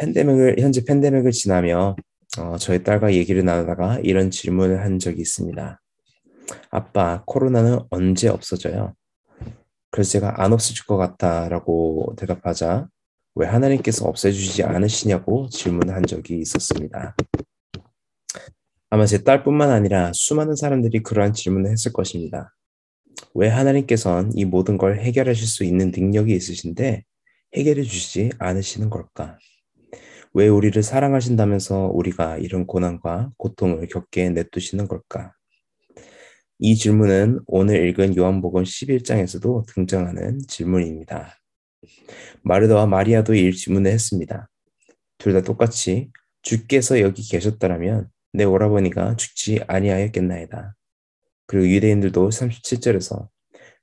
팬데믹을 현재 팬데믹을 지나며 어, 저희 딸과 얘기를 나누다가 이런 질문을 한 적이 있습니다. 아빠, 코로나는 언제 없어져요? 그래서 제가 안 없어질 것 같다라고 대답하자 왜 하나님께서 없애주지 않으시냐고 질문을 한 적이 있었습니다. 아마 제 딸뿐만 아니라 수많은 사람들이 그러한 질문을 했을 것입니다. 왜 하나님께서는 이 모든 걸 해결하실 수 있는 능력이 있으신데 해결해 주시지 않으시는 걸까? 왜 우리를 사랑하신다면서 우리가 이런 고난과 고통을 겪게 내두시는 걸까? 이 질문은 오늘 읽은 요한복음 11장에서도 등장하는 질문입니다. 마르다와 마리아도 이 질문을 했습니다. 둘 다 똑같이 주께서 여기 계셨더라면 내 오라버니가 죽지 아니하였겠나이다. 그리고 유대인들도 37절에서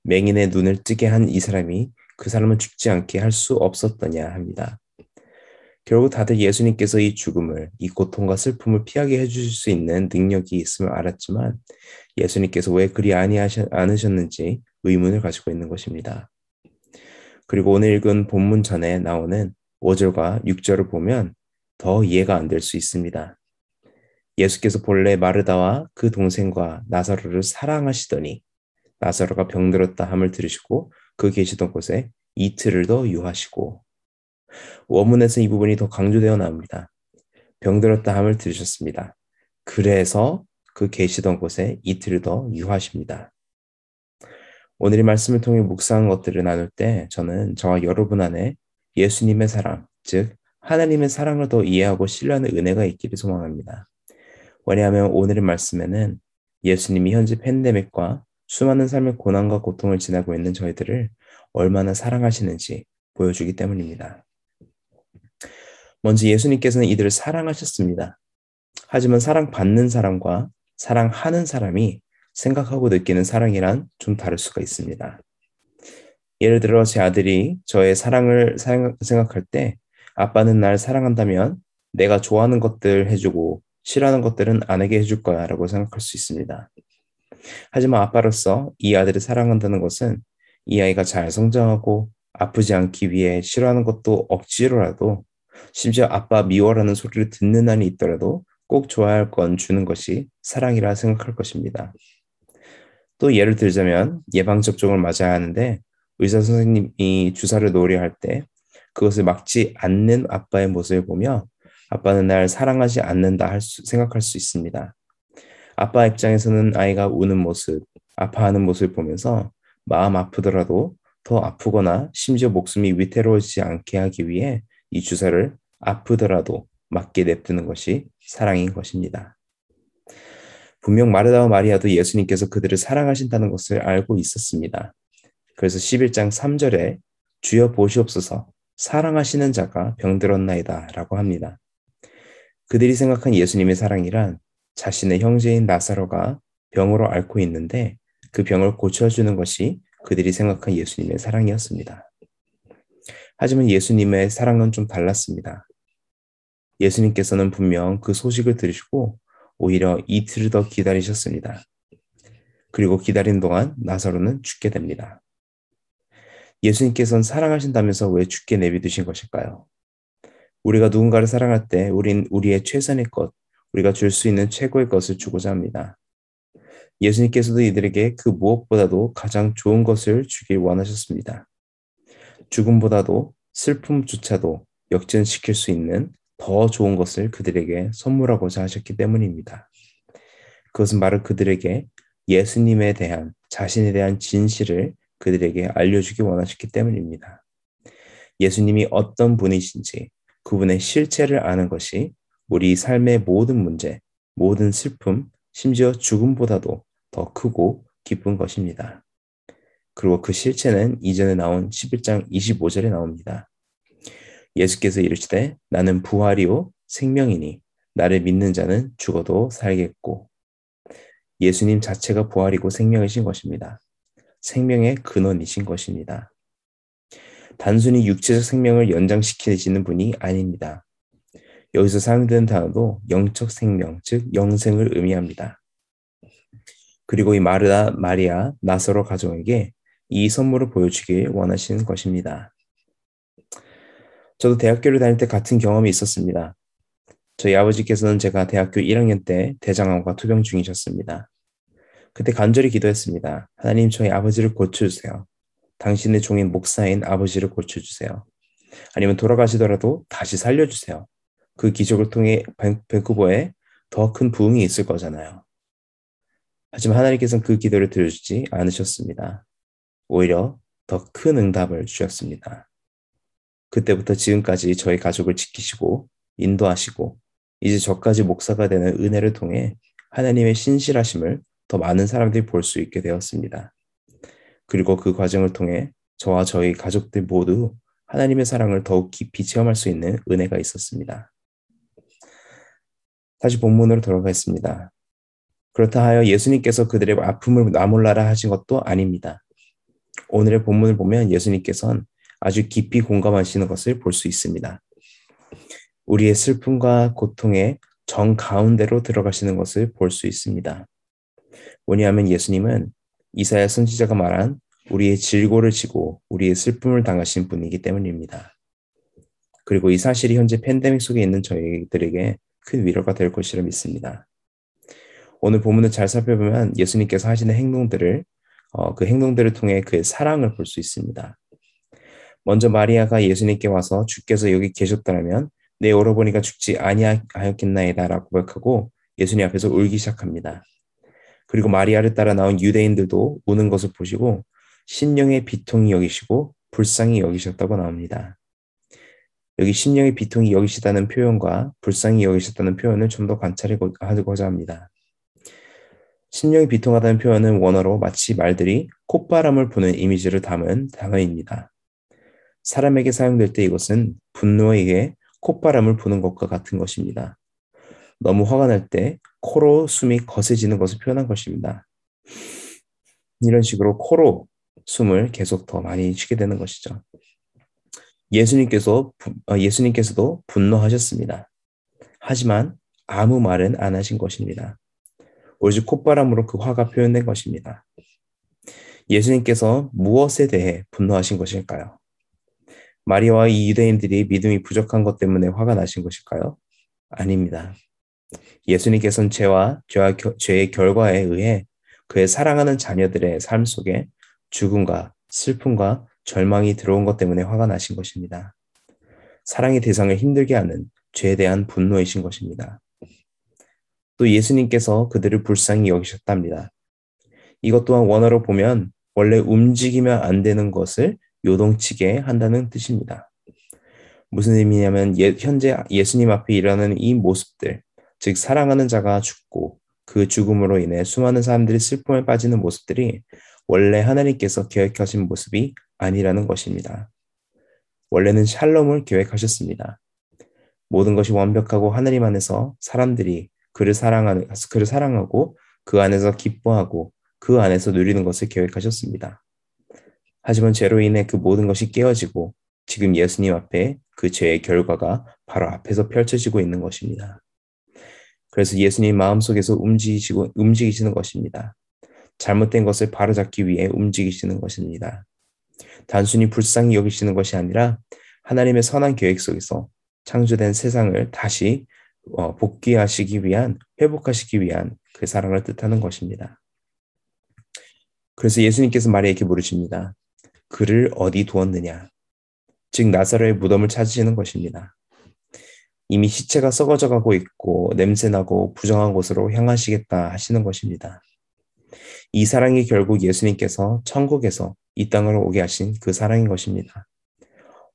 맹인의 눈을 뜨게 한 이 사람이 그 사람은 죽지 않게 할 수 없었더냐 합니다. 결국 다들 예수님께서 이 죽음을, 이 고통과 슬픔을 피하게 해주실 수 있는 능력이 있음을 알았지만 예수님께서 왜 그리 아니하셨는지 의문을 가지고 있는 것입니다. 그리고 오늘 읽은 본문 전에 나오는 5절과 6절을 보면 더 이해가 안 될 수 있습니다. 예수께서 본래 마르다와 그 동생과 나사로를 사랑하시더니 나사로가 병들었다 함을 들으시고 그 계시던 곳에 이틀을 더 유하시고 원문에서 이 부분이 더 강조되어 나옵니다. 병들었다 함을 들으셨습니다. 그래서 그 계시던 곳에 이틀을 더 유하십니다. 오늘 의 말씀을 통해 묵상한 것들을 나눌 때 저는 저와 여러분 안에 예수님의 사랑, 즉 하나님의 사랑을 더 이해하고 신뢰하는 은혜가 있기를 소망합니다. 왜냐하면 오늘의 말씀에는 예수님이 현재 팬데믹과 수많은 삶의 고난과 고통을 지나고 있는 저희들을 얼마나 사랑하시는지 보여주기 때문입니다. 먼저 예수님께서는 이들을 사랑하셨습니다. 하지만 사랑받는 사람과 사랑하는 사람이 생각하고 느끼는 사랑이란 좀 다를 수가 있습니다. 예를 들어 제 아들이 저의 사랑을 생각할 때 아빠는 날 사랑한다면 내가 좋아하는 것들 해주고 싫어하는 것들은 안 하게 해줄 거야 라고 생각할 수 있습니다. 하지만 아빠로서 이 아들을 사랑한다는 것은 이 아이가 잘 성장하고 아프지 않기 위해 싫어하는 것도 억지로라도 심지어 아빠 미워라는 소리를 듣는 한이 있더라도 꼭 좋아할 건 주는 것이 사랑이라 생각할 것입니다. 또 예를 들자면 예방접종을 맞아야 하는데 의사 선생님이 주사를 놓으려 할 때 그것을 막지 않는 아빠의 모습을 보며 아빠는 날 사랑하지 않는다 할 수, 생각할 수 있습니다. 아빠 입장에서는 아이가 우는 모습, 아파하는 모습을 보면서 마음 아프더라도 더 아프거나 심지어 목숨이 위태로워지지 않게 하기 위해 이 주사를 아프더라도 맞게 냅두는 것이 사랑인 것입니다. 분명 마르다와 마리아도 예수님께서 그들을 사랑하신다는 것을 알고 있었습니다. 그래서 11장 3절에 주여 보시옵소서 사랑하시는 자가 병들었나이다 라고 합니다. 그들이 생각한 예수님의 사랑이란 자신의 형제인 나사로가 병으로 앓고 있는데 그 병을 고쳐주는 것이 그들이 생각한 예수님의 사랑이었습니다. 하지만 예수님의 사랑은 좀 달랐습니다. 예수님께서는 분명 그 소식을 들으시고 오히려 이틀을 더 기다리셨습니다. 그리고 기다린 동안 나사로는 죽게 됩니다. 예수님께서는 사랑하신다면서 왜 죽게 내비두신 것일까요? 우리가 누군가를 사랑할 때 우린 우리의 최선의 것, 우리가 줄 수 있는 최고의 것을 주고자 합니다. 예수님께서도 이들에게 그 무엇보다도 가장 좋은 것을 주길 원하셨습니다. 죽음보다도 슬픔조차도 역전시킬 수 있는 더 좋은 것을 그들에게 선물하고자 하셨기 때문입니다. 그것은 바로 그들에게 예수님에 대한 자신에 대한 진실을 그들에게 알려주기 원하셨기 때문입니다. 예수님이 어떤 분이신지 그분의 실체를 아는 것이 우리 삶의 모든 문제, 모든 슬픔, 심지어 죽음보다도 더 크고 기쁜 것입니다. 그리고 그 실체는 이전에 나온 11장 25절에 나옵니다. 예수께서 이르시되 나는 부활이요 생명이니 나를 믿는 자는 죽어도 살겠고 예수님 자체가 부활이고 생명이신 것입니다. 생명의 근원이신 것입니다. 단순히 육체적 생명을 연장시키시는 분이 아닙니다. 여기서 사용되는 단어도 영적 생명, 즉 영생을 의미합니다. 그리고 이 마르다, 마리아, 나서로 가족에게 이 선물을 보여주길 원하시는 것입니다. 저도 대학교를 다닐 때 같은 경험이 있었습니다. 저희 아버지께서는 제가 대학교 1학년 때 대장암과 투병 중이셨습니다. 그때 간절히 기도했습니다. 하나님 저희 아버지를 고쳐주세요. 당신의 종인 목사인 아버지를 고쳐주세요. 아니면 돌아가시더라도 다시 살려주세요. 그 기적을 통해 밴쿠버에 더 큰 부흥이 있을 거잖아요. 하지만 하나님께서는 그 기도를 들어주지 않으셨습니다. 오히려 더 큰 응답을 주셨습니다. 그때부터 지금까지 저희 가족을 지키시고 인도하시고 이제 저까지 목사가 되는 은혜를 통해 하나님의 신실하심을 더 많은 사람들이 볼 수 있게 되었습니다. 그리고 그 과정을 통해 저와 저희 가족들 모두 하나님의 사랑을 더욱 깊이 체험할 수 있는 은혜가 있었습니다. 다시 본문으로 돌아가겠습니다. 그렇다 하여 예수님께서 그들의 아픔을 나몰라라 하신 것도 아닙니다. 오늘의 본문을 보면 예수님께서는 아주 깊이 공감하시는 것을 볼 수 있습니다. 우리의 슬픔과 고통의 정 가운데로 들어가시는 것을 볼 수 있습니다. 뭐냐면 예수님은 이사야 선지자가 말한 우리의 질고를 지고 우리의 슬픔을 당하신 분이기 때문입니다. 그리고 이 사실이 현재 팬데믹 속에 있는 저희들에게 큰 위로가 될 것이라 믿습니다. 오늘 본문을 잘 살펴보면 예수님께서 하시는 행동들을 어, 그 행동들을 통해 그의 사랑을 볼 수 있습니다. 먼저 마리아가 예수님께 와서 주께서 여기 계셨더라면 내 오라버니가 죽지 아니하였겠나이다라고 고백하고 예수님 앞에서 울기 시작합니다. 그리고 마리아를 따라 나온 유대인들도 우는 것을 보시고 심령의 비통이 여기시고 불쌍히 여기셨다고 나옵니다. 여기 심령의 비통이 여기시다는 표현과 불쌍히 여기셨다는 표현을 좀 더 관찰해 하고자 합니다. 심령이 비통하다는 표현은 원어로 마치 말들이 콧바람을 부는 이미지를 담은 단어입니다. 사람에게 사용될 때 이것은 분노에게 콧바람을 부는 것과 같은 것입니다. 너무 화가 날 때 코로 숨이 거세지는 것을 표현한 것입니다. 이런 식으로 코로 숨을 계속 더 많이 쉬게 되는 것이죠. 예수님께서 어, 예수님께서도 분노하셨습니다. 하지만 아무 말은 안 하신 것입니다. 오직 콧바람으로 그 화가 표현된 것입니다. 예수님께서 무엇에 대해 분노하신 것일까요? 마리아와 이 유대인들이 믿음이 부족한 것 때문에 화가 나신 것일까요? 아닙니다. 예수님께서는 죄와 죄와 죄의 결과에 의해 그의 사랑하는 자녀들의 삶 속에 죽음과 슬픔과 절망이 들어온 것 때문에 화가 나신 것입니다. 사랑의 대상을 힘들게 하는 죄에 대한 분노이신 것입니다. 또 예수님께서 그들을 불쌍히 여기셨답니다. 이것 또한 원어로 보면 원래 움직이면 안 되는 것을 요동치게 한다는 뜻입니다. 무슨 의미냐면 예, 현재 예수님 앞에 일어나는 이 모습들, 즉 사랑하는 자가 죽고 그 죽음으로 인해 수많은 사람들이 슬픔에 빠지는 모습들이 원래 하나님께서 계획하신 모습이 아니라는 것입니다. 원래는 샬롬을 계획하셨습니다. 모든 것이 완벽하고 하나님 안에서 사람들이 그를 사랑하는 그를 사랑하고 그 안에서 기뻐하고 그 안에서 누리는 것을 계획하셨습니다. 하지만 죄로 인해 그 모든 것이 깨어지고 지금 예수님 앞에 그 죄의 결과가 바로 앞에서 펼쳐지고 있는 것입니다. 그래서 예수님 마음속에서 움직이시고 움직이시는 것입니다. 잘못된 것을 바로잡기 위해 움직이시는 것입니다. 단순히 불쌍히 여기시는 것이 아니라 하나님의 선한 계획 속에서 창조된 세상을 다시 어, 복귀하시기 위한 회복하시기 위한 그 사랑을 뜻하는 것입니다. 그래서 예수님께서 마리아에게 물으십니다. 그를 어디 두었느냐? 즉 나사로의 무덤을 찾으시는 것입니다. 이미 시체가 썩어져 가고 있고 냄새나고 부정한 곳으로 향하시겠다 하시는 것입니다. 이 사랑이 결국 예수님께서 천국에서 이 땅으로 오게 하신 그 사랑인 것입니다.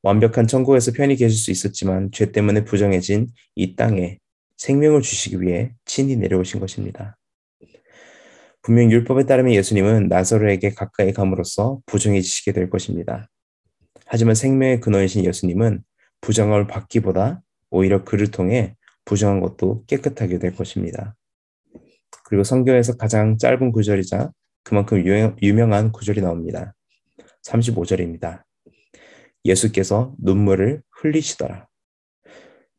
완벽한 천국에서 편히 계실 수 있었지만 죄 때문에 부정해진 이 땅에 생명을 주시기 위해 친히 내려오신 것입니다. 분명 율법에 따르면 예수님은 나사로에게 가까이 감으로써 부정해지시게 될 것입니다. 하지만 생명의 근원이신 예수님은 부정을 받기보다 오히려 그를 통해 부정한 것도 깨끗하게 될 것입니다. 그리고 성경에서 가장 짧은 구절이자 그만큼 유명한 구절이 나옵니다. 35절입니다. 예수께서 눈물을 흘리시더라.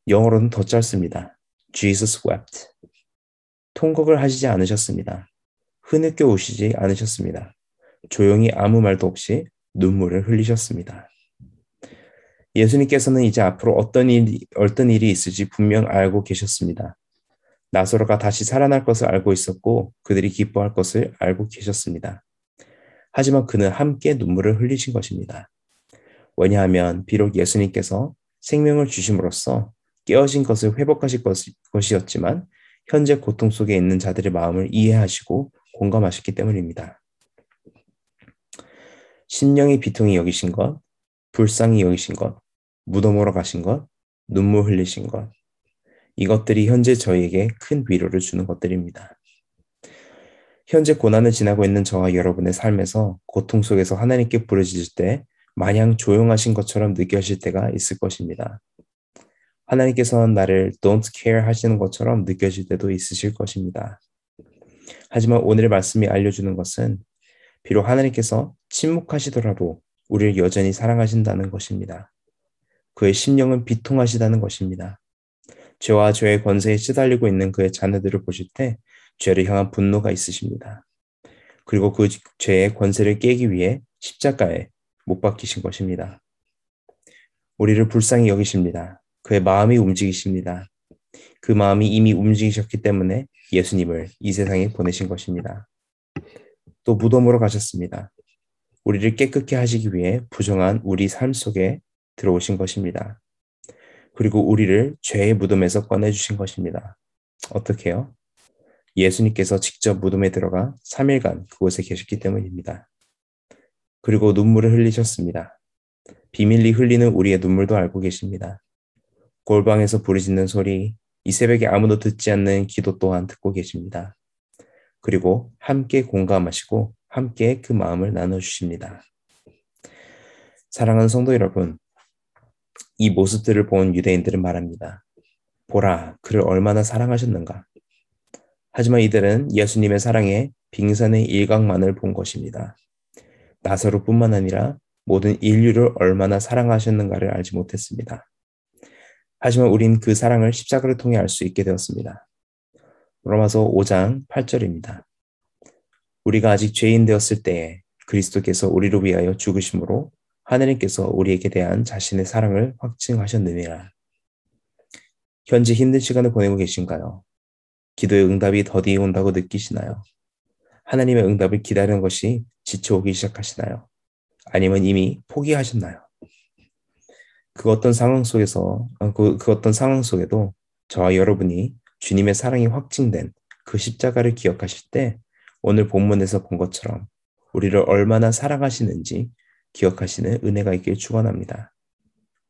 영어로는 더 짧습니다. Jesus wept. 통곡을 하시지 않으셨습니다. 흐느껴 오시지 않으셨습니다. 조용히 아무 말도 없이 눈물을 흘리셨습니다. 예수님께서는 이제 앞으로 어떤 일이, 어떤 일이 있을지 분명 알고 계셨습니다. 나사로가 다시 살아날 것을 알고 있었고 그들이 기뻐할 것을 알고 계셨습니다. 하지만 그는 함께 눈물을 흘리신 것입니다. 왜냐하면 비록 예수님께서 생명을 주심으로써 깨어진 것을 회복하실 것이었지만 현재 고통 속에 있는 자들의 마음을 이해하시고 공감하셨기 때문입니다. 심령의 비통이 여기신 것, 불쌍히 여기신 것, 무덤으로 가신 것, 눈물 흘리신 것, 이것들이 현재 저희에게 큰 위로를 주는 것들입니다. 현재 고난을 지나고 있는 저와 여러분의 삶에서 고통 속에서 하나님께 부르짖을 때 마냥 조용하신 것처럼 느껴질 때가 있을 것입니다. 하나님께서는 나를 don't care 하시는 것처럼 느껴질 때도 있으실 것입니다. 하지만 오늘의 말씀이 알려주는 것은 비록 하나님께서 침묵하시더라도 우리를 여전히 사랑하신다는 것입니다. 그의 심령은 비통하시다는 것입니다. 죄와 죄의 권세에 시달리고 있는 그의 자녀들을 보실 때 죄를 향한 분노가 있으십니다. 그리고 그 죄의 권세를 깨기 위해 십자가에 못 박히신 것입니다. 우리를 불쌍히 여기십니다. 그의 마음이 움직이십니다. 그 마음이 이미 움직이셨기 때문에 예수님을 이 세상에 보내신 것입니다. 또 무덤으로 가셨습니다. 우리를 깨끗게 하시기 위해 부정한 우리 삶 속에 들어오신 것입니다. 그리고 우리를 죄의 무덤에서 꺼내주신 것입니다. 어떻게요? 예수님께서 직접 무덤에 들어가 3일간 그곳에 계셨기 때문입니다. 그리고 눈물을 흘리셨습니다. 비밀리 흘리는 우리의 눈물도 알고 계십니다. 골방에서 부르짖는 소리, 이 새벽에 아무도 듣지 않는 기도 또한 듣고 계십니다. 그리고 함께 공감하시고 함께 그 마음을 나눠주십니다. 사랑하는 성도 여러분, 이 모습들을 본 유대인들은 말합니다. 보라, 그를 얼마나 사랑하셨는가. 하지만 이들은 예수님의 사랑에 빙산의 일각만을 본 것입니다. 나사로뿐만 아니라 모든 인류를 얼마나 사랑하셨는가를 알지 못했습니다. 하지만 우린 그 사랑을 십자가를 통해 알 수 있게 되었습니다. 로마서 5장 8절입니다. 우리가 아직 죄인 되었을 때에 그리스도께서 우리를 위하여 죽으심으로 하느님께서 우리에게 대한 자신의 사랑을 확증하셨느니라. 현재 힘든 시간을 보내고 계신가요? 기도의 응답이 더디 온다고 느끼시나요? 하나님의 응답을 기다리는 것이 지쳐오기 시작하시나요? 아니면 이미 포기하셨나요? 그 어떤 상황 속에서, 어, 그, 그 어떤 상황 속에도 저와 여러분이 주님의 사랑이 확증된 그 십자가를 기억하실 때 오늘 본문에서 본 것처럼 우리를 얼마나 사랑하시는지 기억하시는 은혜가 있길 축원합니다.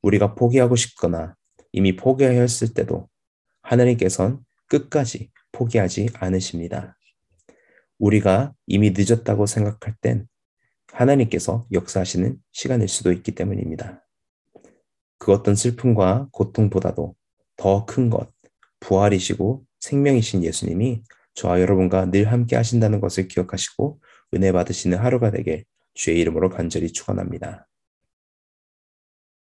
우리가 포기하고 싶거나 이미 포기하였을 때도 하나님께선 끝까지 포기하지 않으십니다. 우리가 이미 늦었다고 생각할 땐 하나님께서 역사하시는 시간일 수도 있기 때문입니다. 그 어떤 슬픔과 고통보다도 더 큰 것, 부활이시고 생명이신 예수님이 저와 여러분과 늘 함께 하신다는 것을 기억하시고 은혜 받으시는 하루가 되길 주의 이름으로 간절히 축원합니다.